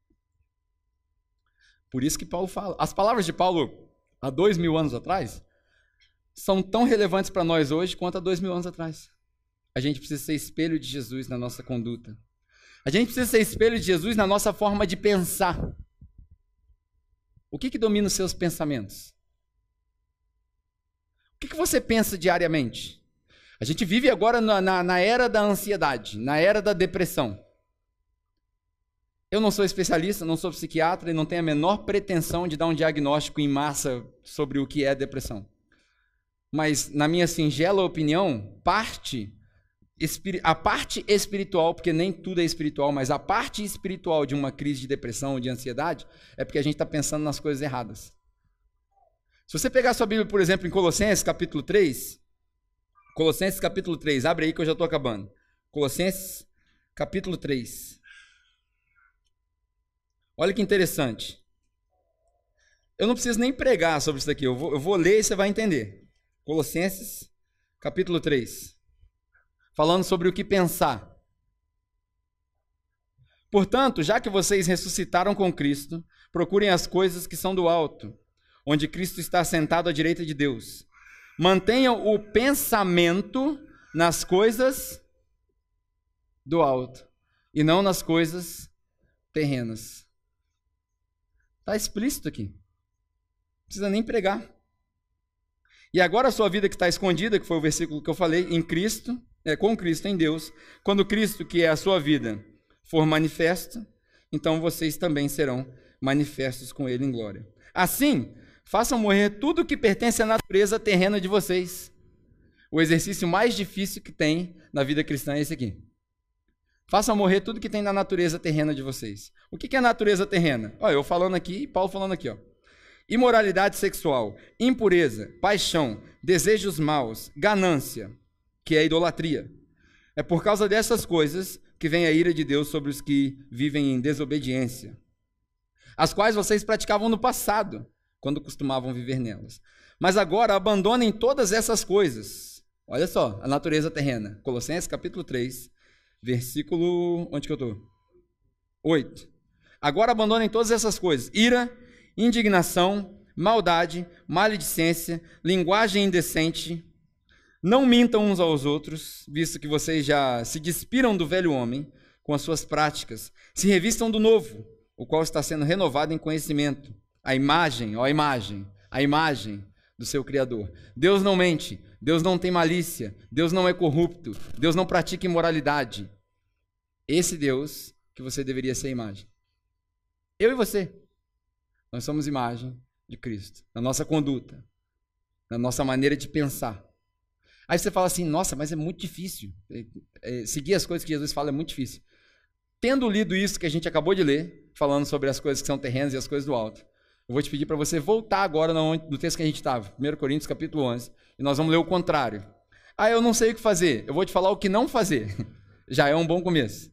Por isso que Paulo fala. As palavras de Paulo há dois mil anos atrás são tão relevantes para nós hoje quanto há dois mil anos atrás. A gente precisa ser espelho de Jesus na nossa conduta. A gente precisa ser espelho de Jesus na nossa forma de pensar. O que, que domina os seus pensamentos? O que, que você pensa diariamente? A gente vive agora na, na, na era da ansiedade, na era da depressão. Eu não sou especialista, não sou psiquiatra e não tenho a menor pretensão de dar um diagnóstico em massa sobre o que é depressão. Mas, na minha singela opinião, parte a parte espiritual, porque nem tudo é espiritual, mas a parte espiritual de uma crise de depressão ou de ansiedade é porque a gente está pensando nas coisas erradas. Se você pegar sua Bíblia, por exemplo, em Colossenses capítulo 3, Colossenses capítulo 3, abre aí que eu já estou acabando. Colossenses capítulo 3. Olha que interessante. Eu não preciso nem pregar sobre isso daqui, eu vou, eu vou ler e você vai entender. Colossenses capítulo 3 falando sobre o que pensar. Portanto, já que vocês ressuscitaram com Cristo, procurem as coisas que são do alto, onde Cristo está sentado à direita de Deus. Mantenham o pensamento nas coisas do alto e não nas coisas terrenas. Está explícito aqui. Não precisa nem pregar. E agora a sua vida que está escondida, que foi o versículo que eu falei, em Cristo, é, com Cristo em Deus, quando Cristo, que é a sua vida, for manifesto, então vocês também serão manifestos com Ele em glória. Assim, façam morrer tudo que pertence à natureza terrena de vocês. O exercício mais difícil que tem na vida cristã é esse aqui. Façam morrer tudo que tem na natureza terrena de vocês. O que é natureza terrena? Olha, eu falando aqui e Paulo falando aqui. Ó. Imoralidade sexual, impureza, paixão, desejos maus, ganância, que é a idolatria. É por causa dessas coisas que vem a ira de Deus sobre os que vivem em desobediência, as quais vocês praticavam no passado, quando costumavam viver nelas. Mas agora abandonem todas essas coisas. Olha só, a natureza terrena. Colossenses capítulo 3, versículo. Onde que eu estou? 8. Agora abandonem todas essas coisas: ira, indignação, maldade, maledicência, linguagem indecente não mintam uns aos outros, visto que vocês já se despiram do velho homem com as suas práticas. Se revistam do novo, o qual está sendo renovado em conhecimento. A imagem, ó, a imagem, a imagem do seu Criador. Deus não mente, Deus não tem malícia, Deus não é corrupto, Deus não pratica imoralidade. Esse Deus que você deveria ser a imagem. Eu e você, nós somos imagem de Cristo, na nossa conduta, na nossa maneira de pensar. Aí você fala assim, nossa, mas é muito difícil. É, é, seguir as coisas que Jesus fala é muito difícil. Tendo lido isso que a gente acabou de ler, falando sobre as coisas que são terrenas e as coisas do alto, eu vou te pedir para você voltar agora no, texto que a gente estava, 1 Coríntios capítulo 11, e nós vamos ler o contrário. Ah, eu não sei o que fazer. Eu vou te falar o que não fazer. Já é um bom começo.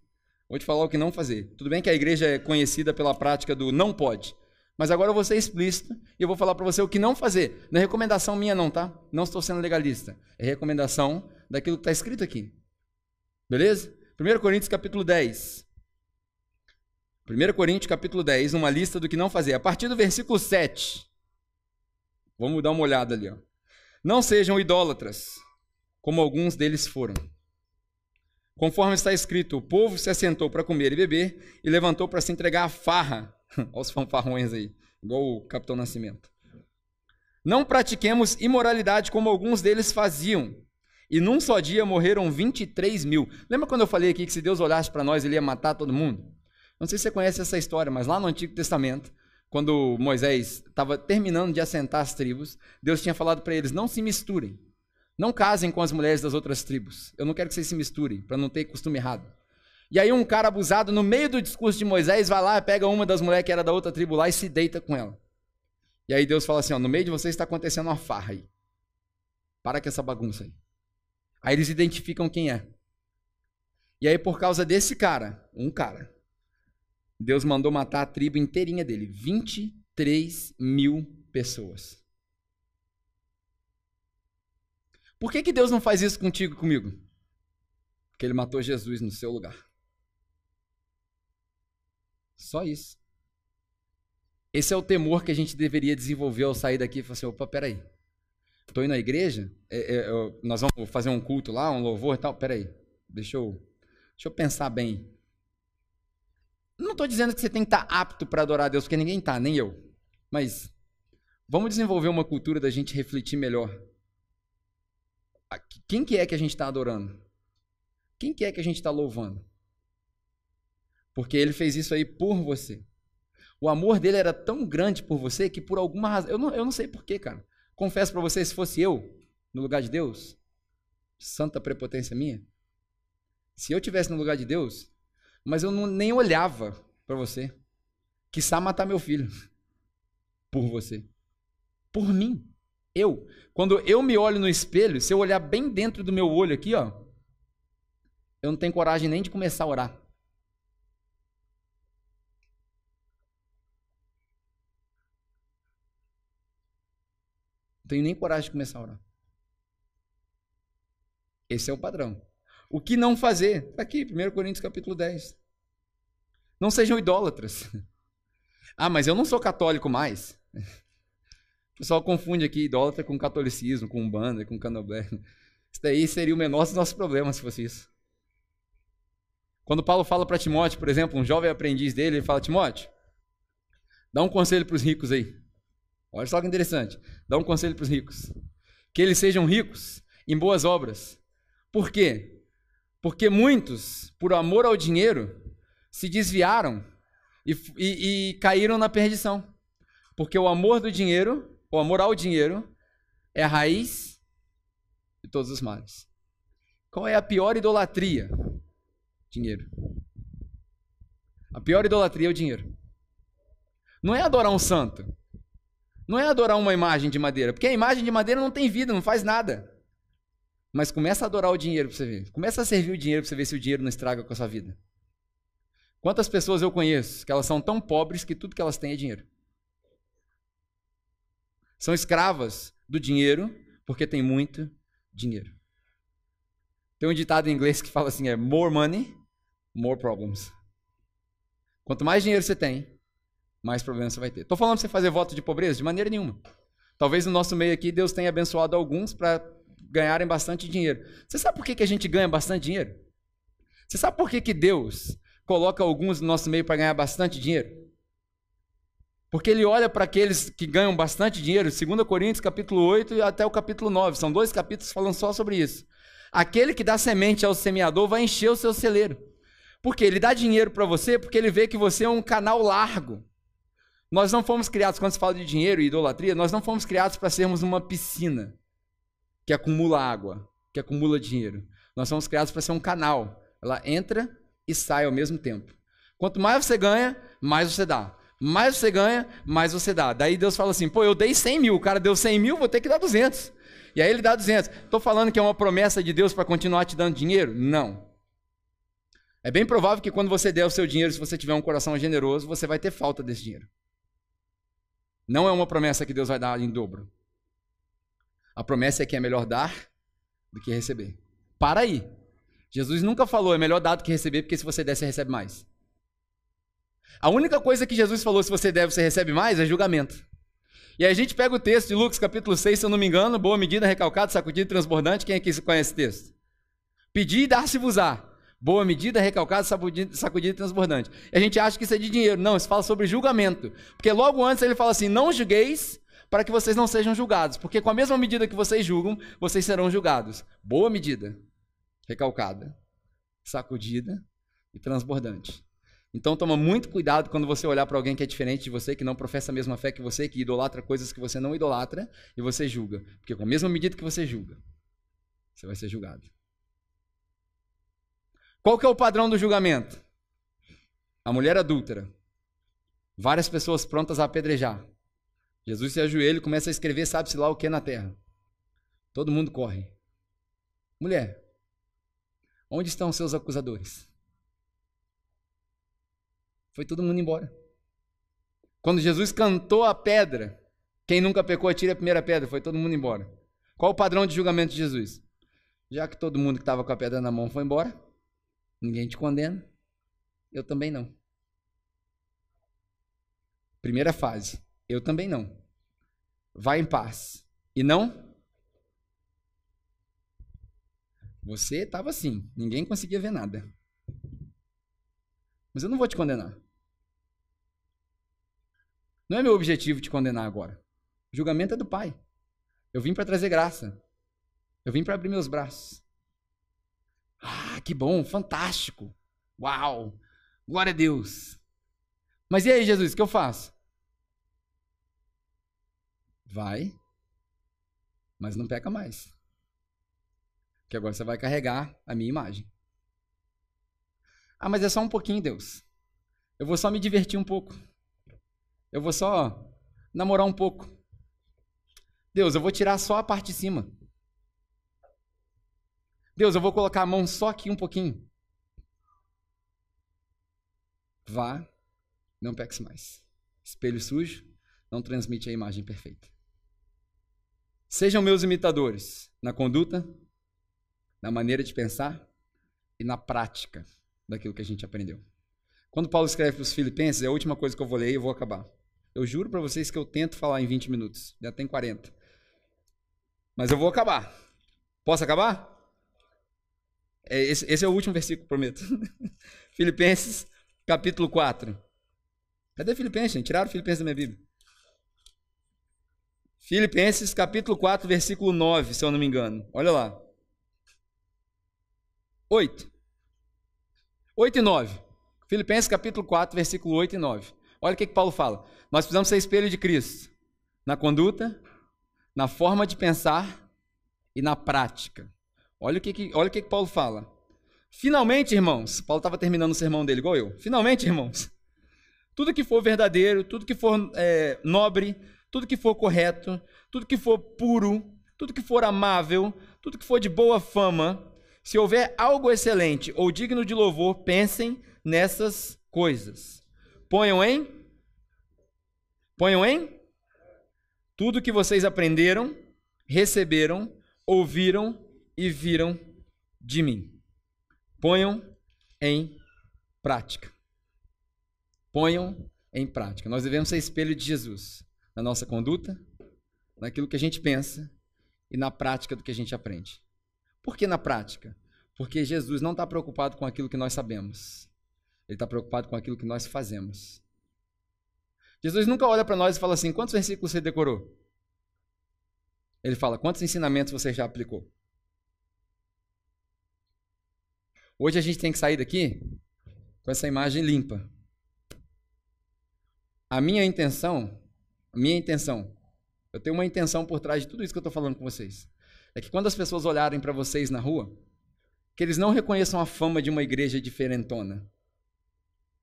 Vou te falar o que não fazer. Tudo bem que a igreja é conhecida pela prática do não pode. Mas agora eu vou ser explícito e eu vou falar para você o que não fazer. Não é recomendação minha não, tá? Não estou sendo legalista. É recomendação daquilo que está escrito aqui. Beleza? 1 Coríntios capítulo 10. 1 Coríntios capítulo 10, uma lista do que não fazer. A partir do versículo 7. Vamos dar uma olhada ali. Ó. Não sejam idólatras, como alguns deles foram. Conforme está escrito, o povo se assentou para comer e beber e levantou para se entregar à farra Olha os fanfarrões aí, igual o Capitão Nascimento. Não pratiquemos imoralidade como alguns deles faziam. E num só dia morreram 23 mil. Lembra quando eu falei aqui que se Deus olhasse para nós, ele ia matar todo mundo? Não sei se você conhece essa história, mas lá no Antigo Testamento, quando Moisés estava terminando de assentar as tribos, Deus tinha falado para eles: não se misturem. Não casem com as mulheres das outras tribos. Eu não quero que vocês se misturem, para não ter costume errado. E aí um cara abusado, no meio do discurso de Moisés, vai lá, pega uma das mulheres que era da outra tribo lá e se deita com ela. E aí Deus fala assim, ó, no meio de vocês está acontecendo uma farra aí. Para com essa bagunça aí. Aí eles identificam quem é. E aí, por causa desse cara, um cara, Deus mandou matar a tribo inteirinha dele 23 mil pessoas. Por que, que Deus não faz isso contigo e comigo? Porque ele matou Jesus no seu lugar. Só isso. Esse é o temor que a gente deveria desenvolver ao sair daqui e falar assim: opa, peraí. Estou indo à igreja, é, é, nós vamos fazer um culto lá, um louvor e tal. Peraí, deixa eu, deixa eu pensar bem. Não estou dizendo que você tem que estar tá apto para adorar a Deus, porque ninguém está, nem eu. Mas vamos desenvolver uma cultura da gente refletir melhor. Quem que é que a gente está adorando? Quem que é que a gente está louvando? Porque ele fez isso aí por você. O amor dele era tão grande por você que por alguma razão. Eu não, eu não sei porquê, cara. Confesso para você, se fosse eu, no lugar de Deus, santa prepotência minha, se eu tivesse no lugar de Deus, mas eu não, nem olhava para você, quiçá matar meu filho por você. Por mim. Eu. Quando eu me olho no espelho, se eu olhar bem dentro do meu olho aqui, ó, eu não tenho coragem nem de começar a orar. Não tenho nem coragem de começar a orar. Esse é o padrão. O que não fazer? Está aqui, 1 Coríntios capítulo 10. Não sejam idólatras. Ah, mas eu não sou católico mais. O pessoal confunde aqui idólatra com catolicismo, com banda, com candomblé. Isso daí seria o menor dos nossos problemas se fosse isso. Quando Paulo fala para Timóteo, por exemplo, um jovem aprendiz dele, ele fala: Timóteo, dá um conselho para os ricos aí. Olha só que interessante. Dá um conselho para os ricos. Que eles sejam ricos em boas obras. Por quê? Porque muitos, por amor ao dinheiro, se desviaram e, e, e caíram na perdição. Porque o amor do dinheiro, o amor ao dinheiro, é a raiz de todos os males. Qual é a pior idolatria? Dinheiro. A pior idolatria é o dinheiro. Não é adorar um santo. Não é adorar uma imagem de madeira. Porque a imagem de madeira não tem vida, não faz nada. Mas começa a adorar o dinheiro para você ver. Começa a servir o dinheiro para você ver se o dinheiro não estraga com a sua vida. Quantas pessoas eu conheço que elas são tão pobres que tudo que elas têm é dinheiro? São escravas do dinheiro porque tem muito dinheiro. Tem um ditado em inglês que fala assim: é more money, more problems. Quanto mais dinheiro você tem, mais problemas você vai ter. Estou falando para você fazer voto de pobreza? De maneira nenhuma. Talvez no nosso meio aqui Deus tenha abençoado alguns para ganharem bastante dinheiro. Você sabe por que, que a gente ganha bastante dinheiro? Você sabe por que, que Deus coloca alguns no nosso meio para ganhar bastante dinheiro? Porque ele olha para aqueles que ganham bastante dinheiro, 2 Coríntios capítulo 8 e até o capítulo 9, são dois capítulos falando só sobre isso. Aquele que dá semente ao semeador vai encher o seu celeiro. Porque ele dá dinheiro para você porque ele vê que você é um canal largo. Nós não fomos criados, quando se fala de dinheiro e idolatria, nós não fomos criados para sermos uma piscina que acumula água, que acumula dinheiro. Nós fomos criados para ser um canal. Ela entra e sai ao mesmo tempo. Quanto mais você ganha, mais você dá. Mais você ganha, mais você dá. Daí Deus fala assim: pô, eu dei 100 mil, o cara deu 100 mil, vou ter que dar 200. E aí ele dá 200. Estou falando que é uma promessa de Deus para continuar te dando dinheiro? Não. É bem provável que quando você der o seu dinheiro, se você tiver um coração generoso, você vai ter falta desse dinheiro. Não é uma promessa que Deus vai dar em dobro. A promessa é que é melhor dar do que receber. Para aí. Jesus nunca falou é melhor dar do que receber, porque se você der, você recebe mais. A única coisa que Jesus falou, se você deve, você recebe mais, é julgamento. E a gente pega o texto de Lucas capítulo 6, se eu não me engano, boa medida, recalcado, sacudido, transbordante. Quem aqui conhece esse texto? Pedir e dar-se-vos-á. Boa medida, recalcado, sacudido, sacudido e transbordante. E a gente acha que isso é de dinheiro. Não, isso fala sobre julgamento. Porque logo antes ele fala assim: não julgueis para que vocês não sejam julgados. Porque com a mesma medida que vocês julgam, vocês serão julgados. Boa medida, recalcada, sacudida e transbordante. Então toma muito cuidado quando você olhar para alguém que é diferente de você, que não professa a mesma fé que você, que idolatra coisas que você não idolatra, e você julga. Porque com a mesma medida que você julga, você vai ser julgado. Qual que é o padrão do julgamento? A mulher adúltera. Várias pessoas prontas a apedrejar. Jesus se ajoelha e começa a escrever sabe-se lá o que na terra. Todo mundo corre. Mulher, Onde estão seus acusadores? Foi todo mundo embora. Quando Jesus cantou a pedra, quem nunca pecou, atire a primeira pedra, foi todo mundo embora. Qual o padrão de julgamento de Jesus? Já que todo mundo que estava com a pedra na mão foi embora, ninguém te condena, eu também não. Primeira fase, eu também não. Vai em paz. E não? Você estava assim, ninguém conseguia ver nada. Mas eu não vou te condenar. Não é meu objetivo te condenar agora. O julgamento é do Pai. Eu vim para trazer graça. Eu vim para abrir meus braços. Ah, que bom, fantástico. Uau! Glória a Deus. Mas e aí, Jesus, o que eu faço? Vai, mas não peca mais. Que agora você vai carregar a minha imagem. Ah, mas é só um pouquinho, Deus. Eu vou só me divertir um pouco. Eu vou só namorar um pouco. Deus, eu vou tirar só a parte de cima. Deus, eu vou colocar a mão só aqui um pouquinho. Vá, não peques mais. Espelho sujo não transmite a imagem perfeita. Sejam meus imitadores na conduta, na maneira de pensar e na prática daquilo que a gente aprendeu. Quando Paulo escreve para os Filipenses, é a última coisa que eu vou ler e eu vou acabar. Eu juro para vocês que eu tento falar em 20 minutos, já tem 40. Mas eu vou acabar. Posso acabar? É, esse, esse, é o último versículo, prometo. Filipenses, capítulo 4. Cadê Filipenses, gente? Tiraram Filipenses da minha Bíblia. Filipenses, capítulo 4, versículo 9, se eu não me engano. Olha lá. 8. 8 e 9. Filipenses capítulo 4, versículo 8 e 9. Olha o que, que Paulo fala. Nós precisamos ser espelho de Cristo na conduta, na forma de pensar e na prática. Olha o que, que, olha o que, que Paulo fala. Finalmente, irmãos, Paulo estava terminando o sermão dele, igual eu. Finalmente, irmãos, tudo que for verdadeiro, tudo que for é, nobre, tudo que for correto, tudo que for puro, tudo que for amável, tudo que for de boa fama, se houver algo excelente ou digno de louvor, pensem nessas coisas. Ponham em Ponham em tudo que vocês aprenderam, receberam, ouviram e viram de mim. Ponham em prática. Ponham em prática. Nós devemos ser espelho de Jesus na nossa conduta, naquilo que a gente pensa e na prática do que a gente aprende. Por que na prática? Porque Jesus não está preocupado com aquilo que nós sabemos. Ele está preocupado com aquilo que nós fazemos. Jesus nunca olha para nós e fala assim: quantos versículos você decorou? Ele fala: quantos ensinamentos você já aplicou? Hoje a gente tem que sair daqui com essa imagem limpa. A minha intenção, a minha intenção, eu tenho uma intenção por trás de tudo isso que eu estou falando com vocês. É que quando as pessoas olharem para vocês na rua, que eles não reconheçam a fama de uma igreja diferentona.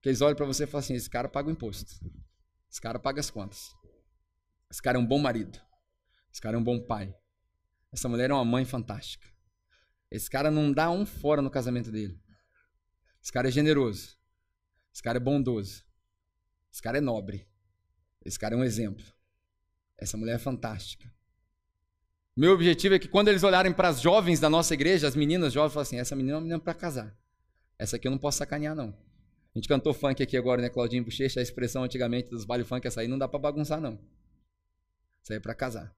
Que eles olhem para você e falem assim: esse cara paga o imposto. Esse cara paga as contas. Esse cara é um bom marido. Esse cara é um bom pai. Essa mulher é uma mãe fantástica. Esse cara não dá um fora no casamento dele. Esse cara é generoso. Esse cara é bondoso. Esse cara é nobre. Esse cara é um exemplo. Essa mulher é fantástica. Meu objetivo é que quando eles olharem para as jovens da nossa igreja, as meninas jovens, falem assim: essa menina é uma menina para casar. Essa aqui eu não posso sacanear, não. A gente cantou funk aqui agora, né, Claudinho Bochecha? A expressão antigamente dos baile funk, essa aí não dá para bagunçar, não. Isso aí é para casar.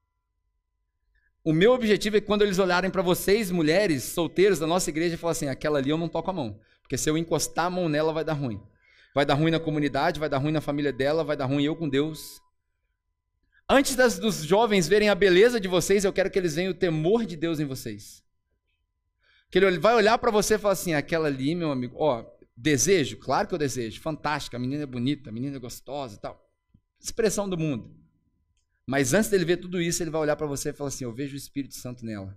O meu objetivo é que quando eles olharem para vocês, mulheres, solteiros da nossa igreja, falar assim: aquela ali eu não toco a mão. Porque se eu encostar a mão nela, vai dar ruim. Vai dar ruim na comunidade, vai dar ruim na família dela, vai dar ruim eu com Deus. Antes das, dos jovens verem a beleza de vocês, eu quero que eles vejam o temor de Deus em vocês. Que ele vai olhar para você e falar assim: aquela ali, meu amigo, ó, desejo? Claro que eu desejo. Fantástica, a menina é bonita, a menina é gostosa e tal. Expressão do mundo. Mas antes dele ver tudo isso, ele vai olhar para você e falar assim: eu vejo o Espírito Santo nela.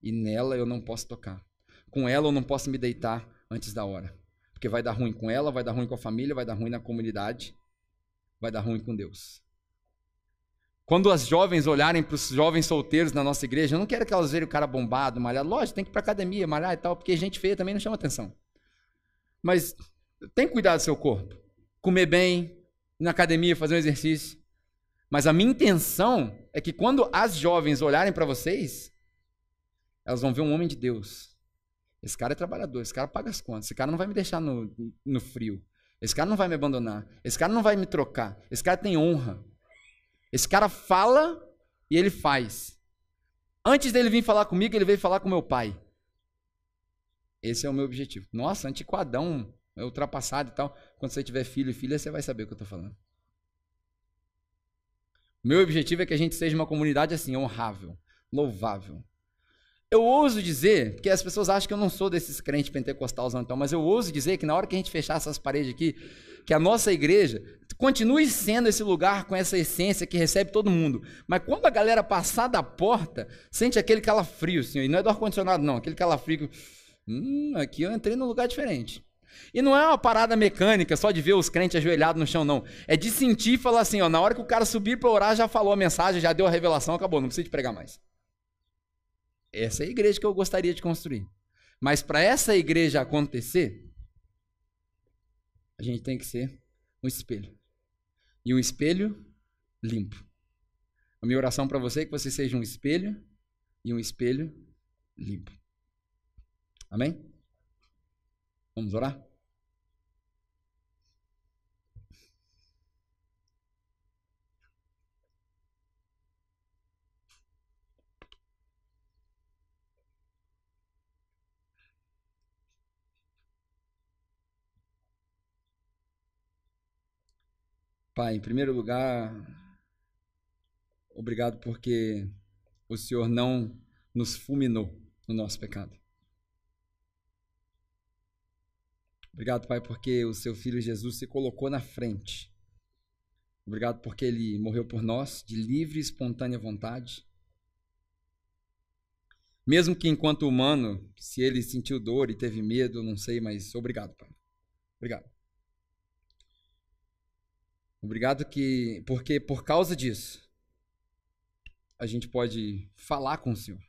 E nela eu não posso tocar. Com ela eu não posso me deitar antes da hora. Porque vai dar ruim com ela, vai dar ruim com a família, vai dar ruim na comunidade, vai dar ruim com Deus. Quando as jovens olharem para os jovens solteiros na nossa igreja, eu não quero que elas vejam o cara bombado, malhado. Lógico, tem que ir para academia, malhar e tal, porque gente feia também não chama atenção. Mas tem que cuidar do seu corpo. Comer bem, ir na academia, fazer um exercício. Mas a minha intenção é que quando as jovens olharem para vocês, elas vão ver um homem de Deus. Esse cara é trabalhador, esse cara paga as contas, esse cara não vai me deixar no, no frio. Esse cara não vai me abandonar. Esse cara não vai me trocar. Esse cara tem honra. Esse cara fala e ele faz. Antes dele vir falar comigo, ele veio falar com meu pai. Esse é o meu objetivo. Nossa, antiquadão, ultrapassado e tal. Quando você tiver filho e filha, você vai saber o que eu estou falando. Meu objetivo é que a gente seja uma comunidade assim, honrável, louvável. Eu ouso dizer, porque as pessoas acham que eu não sou desses crentes pentecostais, então, mas eu ouso dizer que na hora que a gente fechar essas paredes aqui, que a nossa igreja continue sendo esse lugar com essa essência que recebe todo mundo. Mas quando a galera passar da porta, sente aquele calafrio, senhor. E não é do ar-condicionado, não. Aquele calafrio. Hum, aqui eu entrei num lugar diferente. E não é uma parada mecânica só de ver os crentes ajoelhados no chão, não. É de sentir e falar assim, ó, na hora que o cara subir para orar, já falou a mensagem, já deu a revelação, acabou, não precisa de pregar mais. Essa é a igreja que eu gostaria de construir. Mas para essa igreja acontecer, a gente tem que ser um espelho. E um espelho limpo. A minha oração para você é que você seja um espelho e um espelho limpo. Amém? Vamos orar? Pai, em primeiro lugar, obrigado porque o Senhor não nos fulminou no nosso pecado. Obrigado, Pai, porque o seu filho Jesus se colocou na frente. Obrigado porque ele morreu por nós de livre e espontânea vontade. Mesmo que enquanto humano, se ele sentiu dor e teve medo, não sei, mas obrigado, Pai. Obrigado. Obrigado que porque por causa disso a gente pode falar com o Senhor.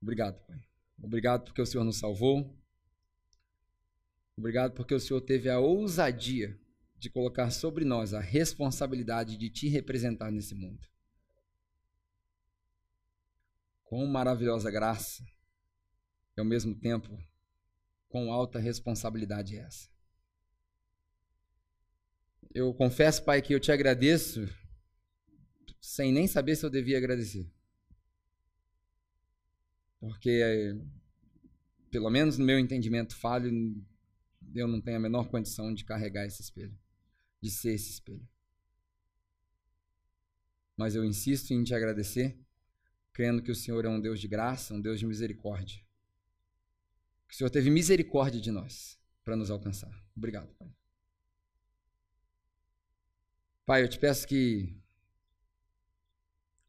Obrigado, Pai. Obrigado porque o Senhor nos salvou. Obrigado porque o Senhor teve a ousadia de colocar sobre nós a responsabilidade de te representar nesse mundo. Com maravilhosa graça e ao mesmo tempo com alta responsabilidade é essa. Eu confesso, Pai, que eu te agradeço sem nem saber se eu devia agradecer. Porque, pelo menos no meu entendimento falho, eu não tenho a menor condição de carregar esse espelho, de ser esse espelho. Mas eu insisto em te agradecer, crendo que o Senhor é um Deus de graça, um Deus de misericórdia. Que o Senhor teve misericórdia de nós para nos alcançar. Obrigado, Pai. Pai, eu te peço que,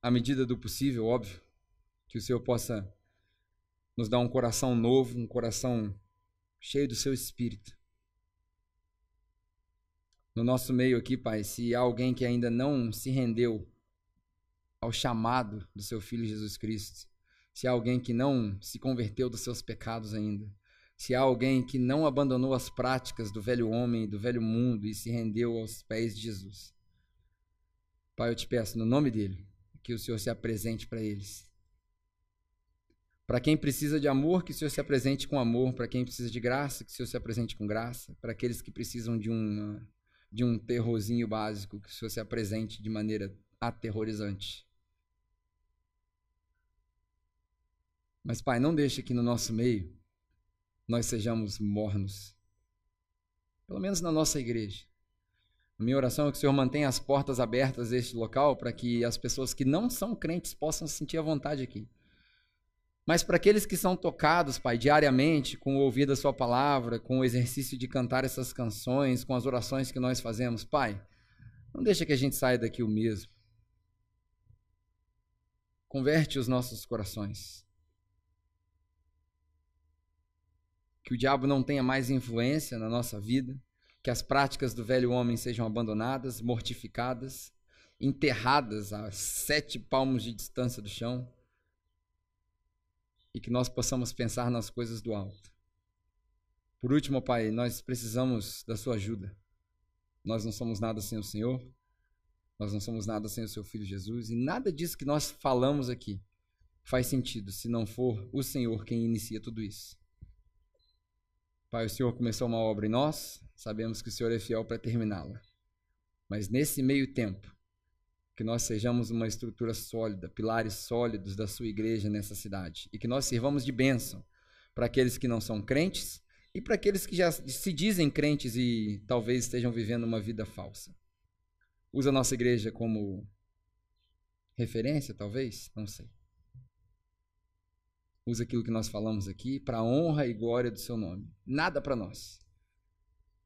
à medida do possível, óbvio, que o Senhor possa nos dar um coração novo, um coração cheio do seu espírito. No nosso meio aqui, Pai, se há alguém que ainda não se rendeu ao chamado do seu Filho Jesus Cristo, se há alguém que não se converteu dos seus pecados ainda, se há alguém que não abandonou as práticas do velho homem, do velho mundo e se rendeu aos pés de Jesus, Pai, eu te peço, no nome dele, que o Senhor se apresente para eles. Para quem precisa de amor, que o Senhor se apresente com amor. Para quem precisa de graça, que o Senhor se apresente com graça. Para aqueles que precisam de, um de um terrorzinho básico, que o Senhor se apresente de maneira aterrorizante. Mas, Pai, não deixe que no nosso meio nós sejamos mornos. Pelo menos na nossa igreja. A minha oração é que o Senhor mantenha as portas abertas deste local para que as pessoas que não são crentes possam sentir a vontade aqui. Mas para aqueles que são tocados, Pai, diariamente, com o ouvir da Sua palavra, com o exercício de cantar essas canções, com as orações que nós fazemos, Pai, não deixa que a gente saia daqui o mesmo. Converte os nossos corações. Que o diabo não tenha mais influência na nossa vida que as práticas do velho homem sejam abandonadas, mortificadas, enterradas a sete palmos de distância do chão e que nós possamos pensar nas coisas do alto. Por último, Pai, nós precisamos da Sua ajuda. Nós não somos nada sem o Senhor, nós não somos nada sem o Seu Filho Jesus, e nada disso que nós falamos aqui faz sentido se não for o Senhor quem inicia tudo isso. Pai, o Senhor começou uma obra em nós, sabemos que o Senhor é fiel para terminá-la. Mas nesse meio tempo, que nós sejamos uma estrutura sólida, pilares sólidos da sua igreja nessa cidade e que nós sirvamos de bênção para aqueles que não são crentes e para aqueles que já se dizem crentes e talvez estejam vivendo uma vida falsa. Usa a nossa igreja como referência, talvez? Não sei. Usa aquilo que nós falamos aqui para a honra e glória do seu nome. Nada para nós.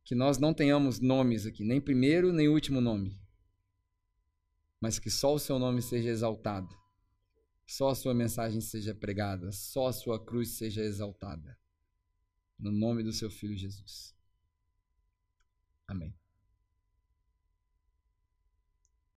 Que nós não tenhamos nomes aqui, nem primeiro nem último nome mas que só o seu nome seja exaltado, só a sua mensagem seja pregada, só a sua cruz seja exaltada. No nome do seu filho Jesus. Amém.